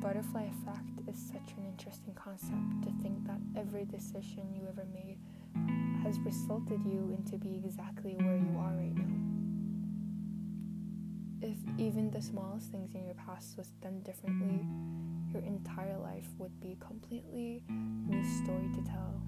butterfly effect is such an interesting concept to think that every decision you ever made has resulted you into be exactly where you are right now. If even the smallest things in your past was done differently, your entire life would be a completely new story to tell.